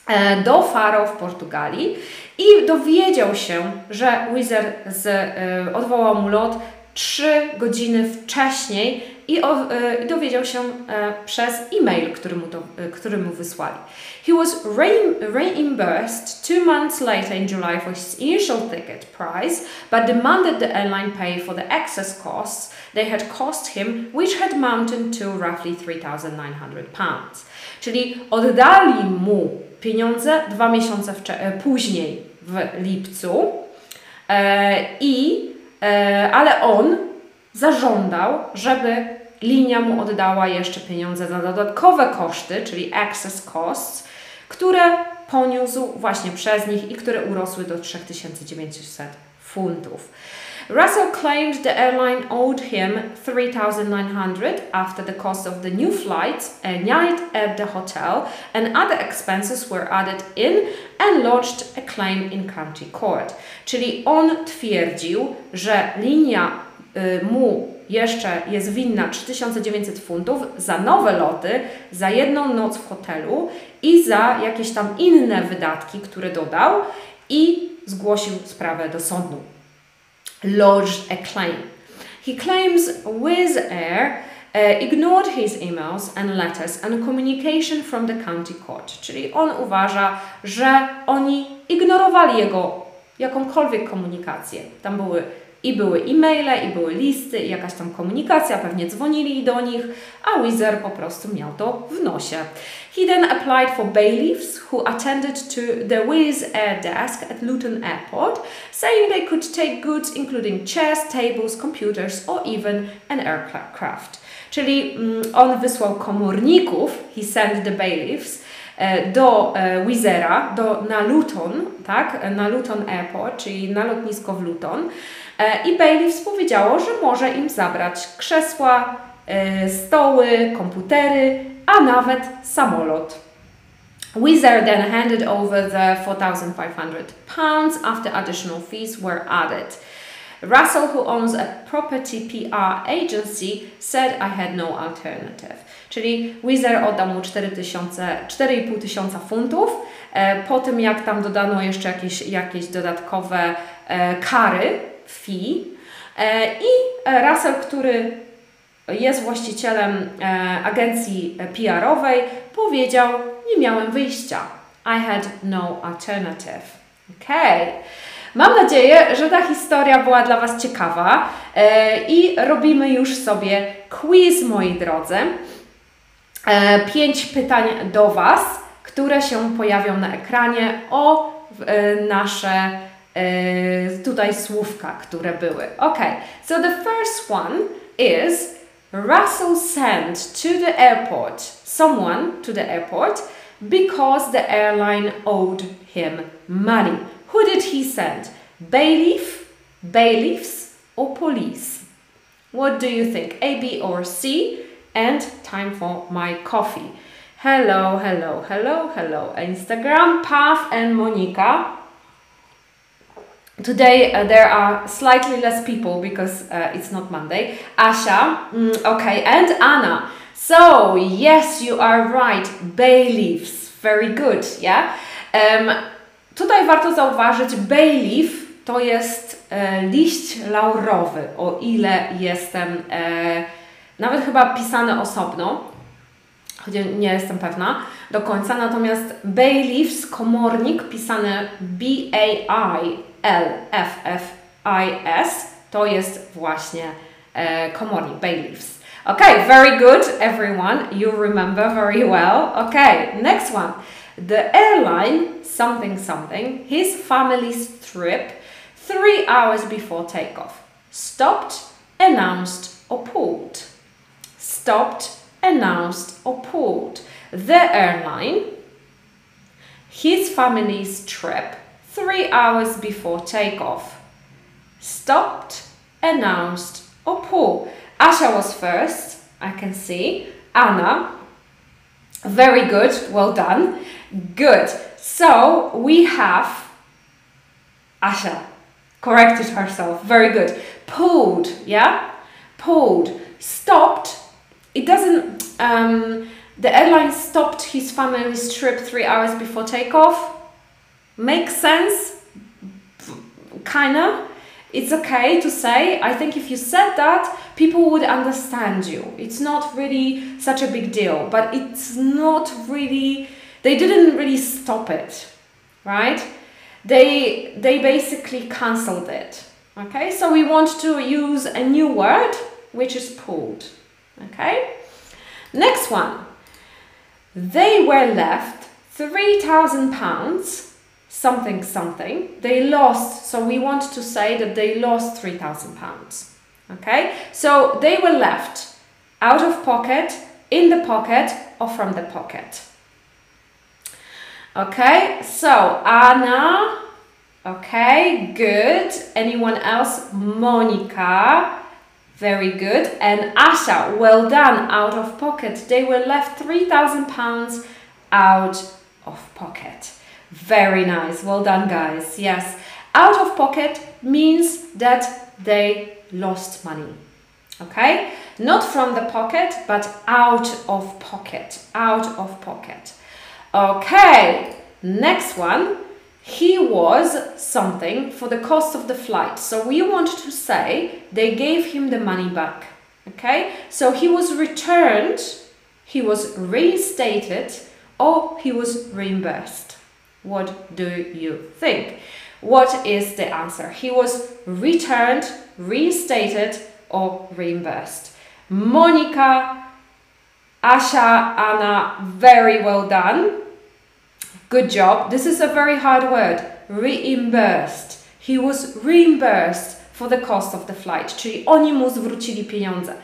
e, do Faro w Portugalii i dowiedział się, że Wizz Air z, y, odwołał mu lot trzy godziny wcześniej i, o, e, i dowiedział się e, przez e-mail, który mu, to, e, który mu wysłali. He was reimbursed two months later in July for his initial ticket price, but demanded the airline pay for the excess costs they had cost him, which had mounted to roughly 3,900 pounds. Czyli oddali mu pieniądze dwa miesiące później w lipcu e, i e, ale on zażądał, żeby linia mu oddała jeszcze pieniądze za dodatkowe koszty, czyli excess costs, które poniósł właśnie przez nich i które urosły do 3900 funtów. Russell claimed the airline owed him 3,900 after the cost of the new flights, a night at the hotel, and other expenses were added in and lodged a claim in county court. Czyli on twierdził, że linia mu jeszcze jest winna 3900 funtów za nowe loty, za jedną noc w hotelu i za jakieś tam inne wydatki, które dodał i zgłosił sprawę do sądu. Lodged a claim. He claims Wizz Air uh, ignored his emails and letters and communication from the county court. Czyli on uważa, że oni ignorowali jego jakąkolwiek komunikację. Tam były i były e-maile, i były listy, i jakaś tam komunikacja, pewnie dzwonili do nich, a Wizard po prostu miał to w nosie. He then applied for bailiffs who attended to the Wizz Air desk at Luton Airport, saying they could take goods including chairs, tables, computers or even an aircraft. Czyli mm, on wysłał komorników, he sent the bailiffs, e, do e, Wizera, do, na Luton, tak, na Luton Airport, czyli na lotnisko w Luton, I Bailey współwiedziało, że może im zabrać krzesła, e, stoły, komputery, a nawet samolot. Wizard then handed over the 4,500 pounds after additional fees were added. Russell, who owns a property PR agency, said I had no alternative. Czyli Wizard oddał mu 4,5 tysiąca funtów. E, po tym, jak tam dodano jeszcze jakieś, jakieś dodatkowe kary fee e, i e, Russell, który jest właścicielem e, agencji PR-owej, powiedział: Nie miałem wyjścia. I had no alternative. Okay. Mam nadzieję, że ta historia była dla Was ciekawa i robimy już sobie quiz, moi drodzy. pięć pytań do Was które się pojawią na ekranie o nasze tutaj słówka, które były. Ok, so the first one is Russell sent to the airport someone to the airport because the airline owed him money. Who did he send? Bailiff, bailiffs, or police? What do you think? A, B, or C? And time for my coffee. Hello, hello, hello, hello. Instagram, Path and Monica. Today uh, there are slightly less people because uh, it's not Monday. Asha, mm, okay, and Anna. So, yes, you are right. Bailiffs. Very good, yeah? Um, tutaj warto zauważyć, bayleaf to jest e, liść laurowy, o ile jestem e, nawet chyba pisany osobno, choć nie jestem pewna do końca, natomiast bailiffs, komornik, pisany B-A-I-L-F-F-I-S, to jest właśnie komornik, bailiffs. Okay, very good, everyone. You remember very well. Okay, next one. The airline, something something, his family's trip, three hours before takeoff, stopped, announced, or pulled. Stopped, announced, or pulled. The airline, his family's trip, three hours before takeoff, stopped, announced, or pulled. Asha was first, I can see. Anna, very good, well done. Good. So we have Asha corrected herself. Very good. Pulled, yeah? Pulled. Stopped. It doesn't, um, the airline stopped his family's trip three hours before takeoff. Makes sense? Kinda it's okay to say. I think if you said that, people would understand you. It's not really such a big deal, but it's not really, they didn't really stop it, right? They, they basically cancelled it. Okay, so we want to use a new word which is pulled. Okay, next one. They were left three thousand pounds something something. They lost, so we want to say that they lost 3,000 pounds. Okay, so they were left out of pocket, in the pocket, or from the pocket. Okay, so Anna, okay, good. Anyone else? Monica, very good. And Asha, well done, out of pocket. They were left 3,000 pounds out of pocket. Very nice. Well done, guys. Yes. Out of pocket means that they lost money. Okay? Not from the pocket, but out of pocket. Out of pocket. Okay. Next one. He was something for the cost of the flight. So we want to say they gave him the money back. Okay? So he was returned, he was reinstated, or he was reimbursed. What do you think? What is the answer? He was returned, reinstated, or reimbursed. Monica, Asha, Anna, very well done. Good job. This is a very hard word. Reimbursed. He was reimbursed for the cost of the flight, czyli oni mu zwrócili pieniądze.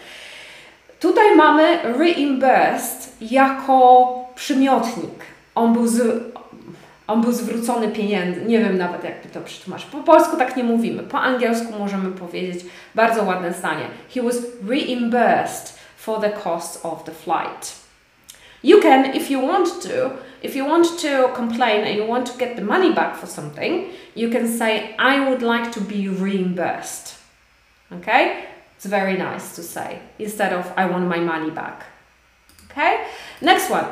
Tutaj mamy reimbursed jako przymiotnik. On był z, on był zwrócony pieniędzy. Nie wiem nawet, jakby to przetłumaczyć. Po polsku tak nie mówimy. Po angielsku możemy powiedzieć bardzo ładne zdanie. He was reimbursed for the cost of the flight. You can, if you want to, if you want to complain and you want to get the money back for something, you can say, I would like to be reimbursed. Okay? It's very nice to say instead of, I want my money back. Okay? Next one.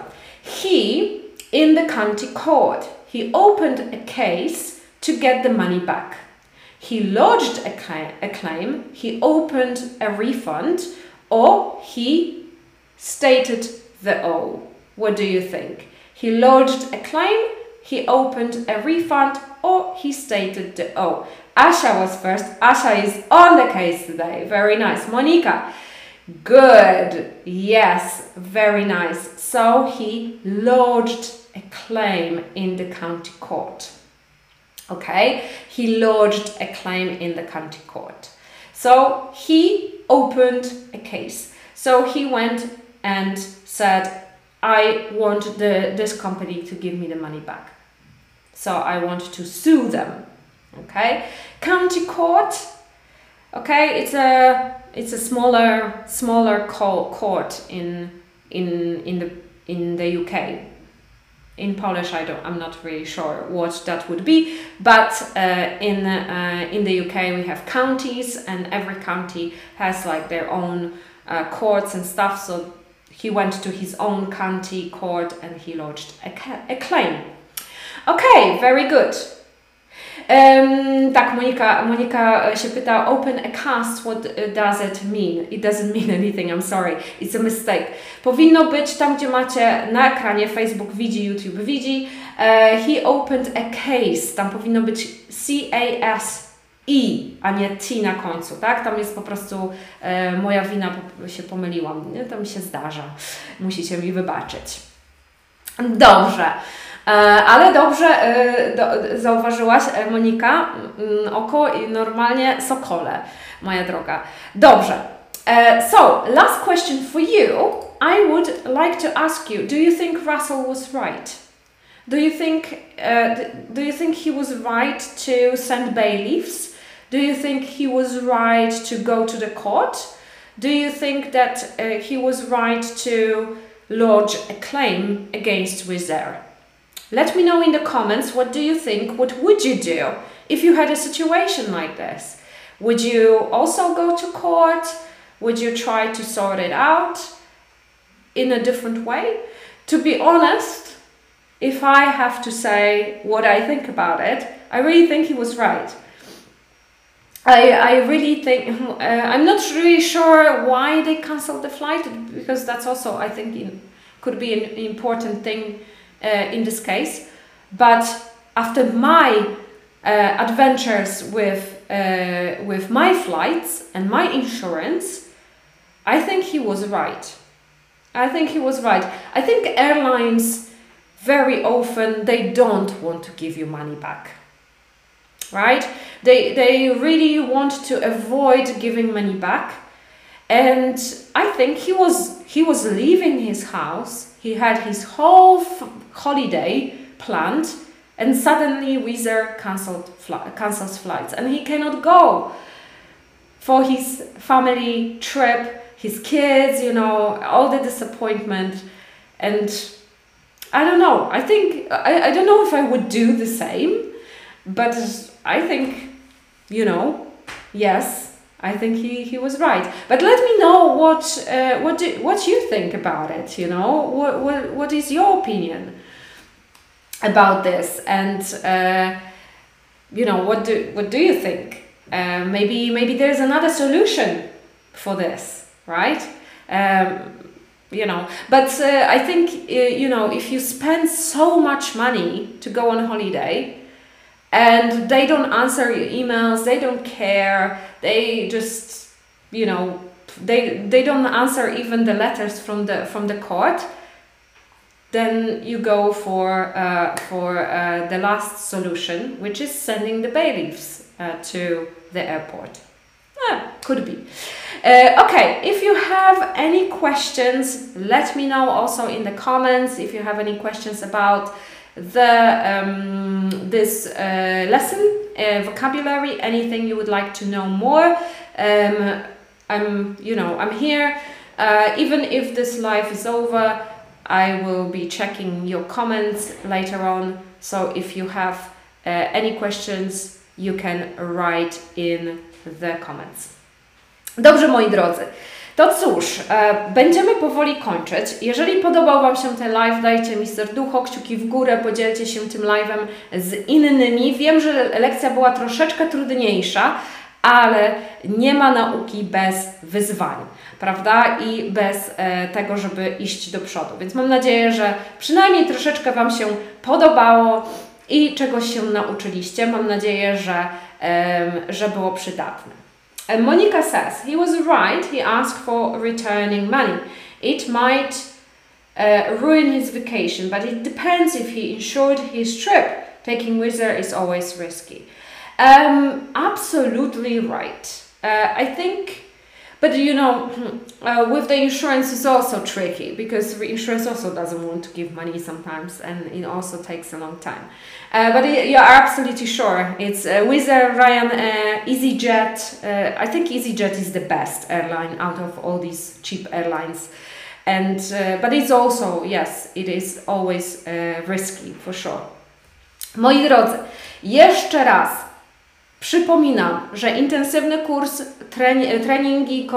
He in the county court he opened a case to get the money back. He lodged a, cla- a claim, he opened a refund, or he stated the O. What do you think? He lodged a claim, he opened a refund, or he stated the O. Asha was first. Asha is on the case today. Very nice. Monica, Good. Yes, very nice. So he lodged a claim in the county court. Okay, he lodged a claim in the county court. So he opened a case. So he went and said, I want the, this company to give me the money back. So I want to sue them. Okay, county court. Okay, it's a it's a smaller smaller court in in in the in the UK. In Polish, I don't. I'm not really sure what that would be, but uh, in uh, in the UK we have counties, and every county has like their own uh, courts and stuff. So he went to his own county court and he lodged a, a claim. Okay, very good. Um, tak, Monika, Monika się pyta, open a cast, what does it mean? It doesn't mean anything, I'm sorry, it's a mistake. Powinno być tam, gdzie macie na ekranie, Facebook widzi, YouTube widzi. Uh, he opened a case, tam powinno być C-A-S i, a nie T na końcu, tak? Tam jest po prostu e, moja wina, się pomyliłam, to mi się zdarza, musicie mi wybaczyć. Dobrze. Ale dobrze do, zauważyłaś, Monika, mm, oko i normalnie sokole, moja droga. Dobrze. so, last question for you. I would like to ask you, do you think Russell was right? Do you think uh, do you think he was right to send bailiffs? Do you think he was right to go to the court? Do you think that uh, he was right to lodge a claim against Wizz Air? Let me know in the comments what do you think? What would you do if you had a situation like this? Would you also go to court? Would you try to sort it out in a different way? To be honest, if I have to say what I think about it, I really think he was right. I, I really think uh, I'm not really sure why they canceled the flight because that's also I think in, could be an important thing uh, in this case. But after my uh, adventures with uh, with my flights and my insurance, I think he was right. I think he was right. I think airlines very often they don't want to give you money back. Right? They they really want to avoid giving money back. And I think he was he was leaving his house he had his whole holiday planned, and suddenly Wizz Air cancelled fl- cancels flights, and he cannot go for his family trip, his kids, you know, all the disappointment, and I don't know. I think I, I don't know if I would do the same, but I think, you know, yes, I think he, he was right. But let me know what uh, what do, what you think about it. You know, what what, what is your opinion about this? And uh, you know, what do what do you think? Uh, maybe maybe there's another solution for this, right? Um, you know, but uh, I think uh, you know if you spend so much money to go on holiday and they don't answer your emails they don't care they just you know they they don't answer even the letters from the from the court. Then you go for uh, for uh, the last solution which is sending the bailiffs uh, to the airport. Ah, could be. Uh, okay if you have any questions let me know also in the comments. If you have any questions about the um, this uh, lesson, uh, vocabulary, anything you would like to know more. Um, I'm, you know, I'm here. Uh, even if this live is over, I will be checking your comments later on. So if you have uh, any questions, you can write in the comments. Dobrze, moi drodzy. To cóż, e, będziemy powoli kończyć. Jeżeli podobał Wam się ten live, dajcie mi serducho, kciuki w górę, podzielcie się tym live'em z innymi. Wiem, że lekcja była troszeczkę trudniejsza, ale nie ma nauki bez wyzwań, prawda? I bez e, tego, żeby iść do przodu. Więc mam nadzieję, że przynajmniej troszeczkę Wam się podobało i czegoś się nauczyliście. Mam nadzieję, że, e, że było przydatne. And Monica says he was right. He asked for returning money. It might uh, ruin his vacation, but it depends if he insured his trip. Taking Wizz Air is always risky. Um, absolutely right. Uh, I think, but you know, uh, with the insurance is also tricky because insurance also doesn't want to give money sometimes, and it also takes a long time. Uh, but it, you're absolutely sure it's uh, Wizz Air, Ryan, uh, EasyJet. Uh, I think EasyJet is the best airline out of all these cheap airlines. And uh, but it's also yes, it is always uh, risky for sure. Moi drodzy, jeszcze raz przypominam, że intensywny kurs treningi,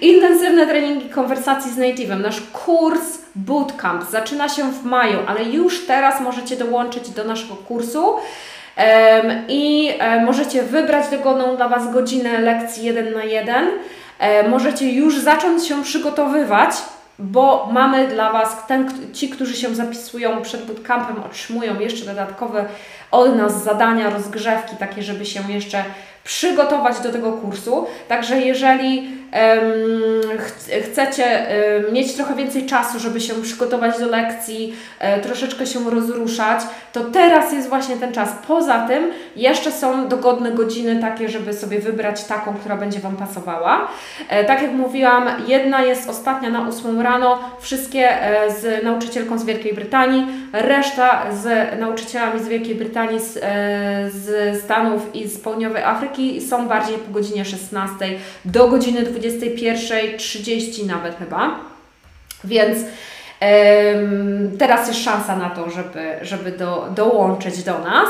intensywne treningi konwersacji z native'em, nasz kurs bootcamp zaczyna się w maju, ale już teraz możecie dołączyć do naszego kursu. I um, możecie wybrać dogodną dla Was godzinę lekcji 1 na 1. Um, możecie już zacząć się przygotowywać bo mamy dla Was, ten, ci, którzy się zapisują przed bootcampem, otrzymują jeszcze dodatkowe od nas zadania, rozgrzewki, takie, żeby się jeszcze przygotować do tego kursu. Także jeżeli chcecie mieć trochę więcej czasu, żeby się przygotować do lekcji, e, troszeczkę się rozruszać, to teraz jest właśnie ten czas. Poza tym jeszcze są dogodne godziny takie, żeby sobie wybrać taką, która będzie Wam pasowała. E, tak jak mówiłam, jedna jest ostatnia na 8 rano, wszystkie e, z nauczycielką z Wielkiej Brytanii, reszta z nauczycielami z Wielkiej Brytanii, z, z Stanów i z Południowej Afryki są bardziej po godzinie 16 do godziny 20 21.30 nawet chyba. Więc teraz jest szansa na to, żeby, żeby do, dołączyć do nas.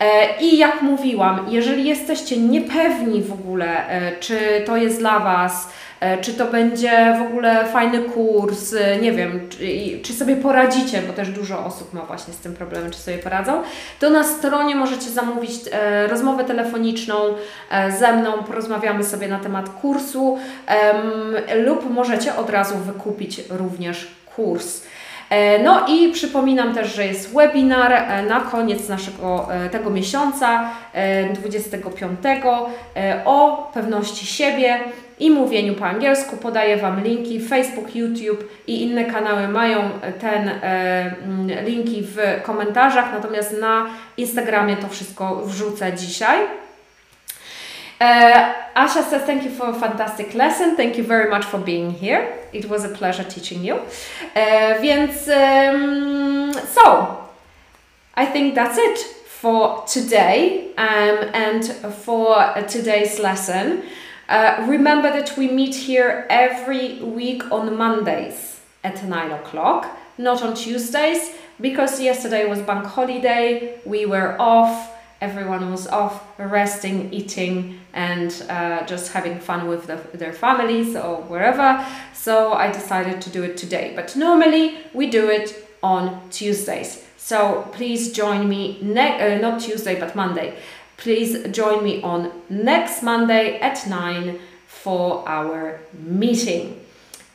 E, I jak mówiłam, jeżeli jesteście niepewni w ogóle, e, czy to jest dla Was, E, czy to będzie w ogóle fajny kurs, nie wiem, czy, czy sobie poradzicie, bo też dużo osób ma właśnie z tym problemy, czy sobie poradzą, to na stronie możecie zamówić rozmowę telefoniczną ze mną, porozmawiamy sobie na temat kursu lub możecie od razu wykupić również kurs. No i przypominam też, że jest webinar na koniec naszego tego miesiąca, 25, o pewności siebie i mówieniu po angielsku. Podaję Wam linki. Facebook, YouTube i inne kanały mają ten e, linki w komentarzach, natomiast na Instagramie to wszystko wrzucę dzisiaj. Uh, Asha says, Thank you for a fantastic lesson. Thank you very much for being here. It was a pleasure teaching you. Uh, więc, um, so, I think that's it for today um, and for today's lesson. Uh, remember that we meet here every week on Mondays at 9 o'clock, not on Tuesdays, because yesterday was bank holiday, we were off, everyone was off, resting, eating, and uh, just having fun with the, their families or wherever. So I decided to do it today. But normally we do it on Tuesdays. So please join me, ne- uh, not Tuesday, but Monday. Please join me on next Monday at 9 for our meeting.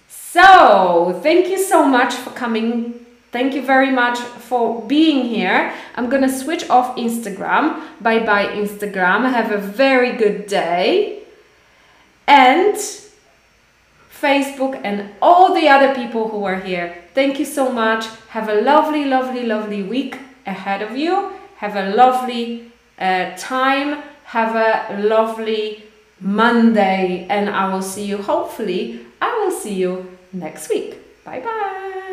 So, thank you so much for coming. Thank you very much for being here. I'm gonna switch off Instagram. Bye bye, Instagram. Have a very good day. And Facebook and all the other people who are here. Thank you so much. Have a lovely, lovely, lovely week ahead of you. Have a lovely uh, time. Have a lovely Monday, and I will see you. Hopefully, I will see you next week. Bye bye.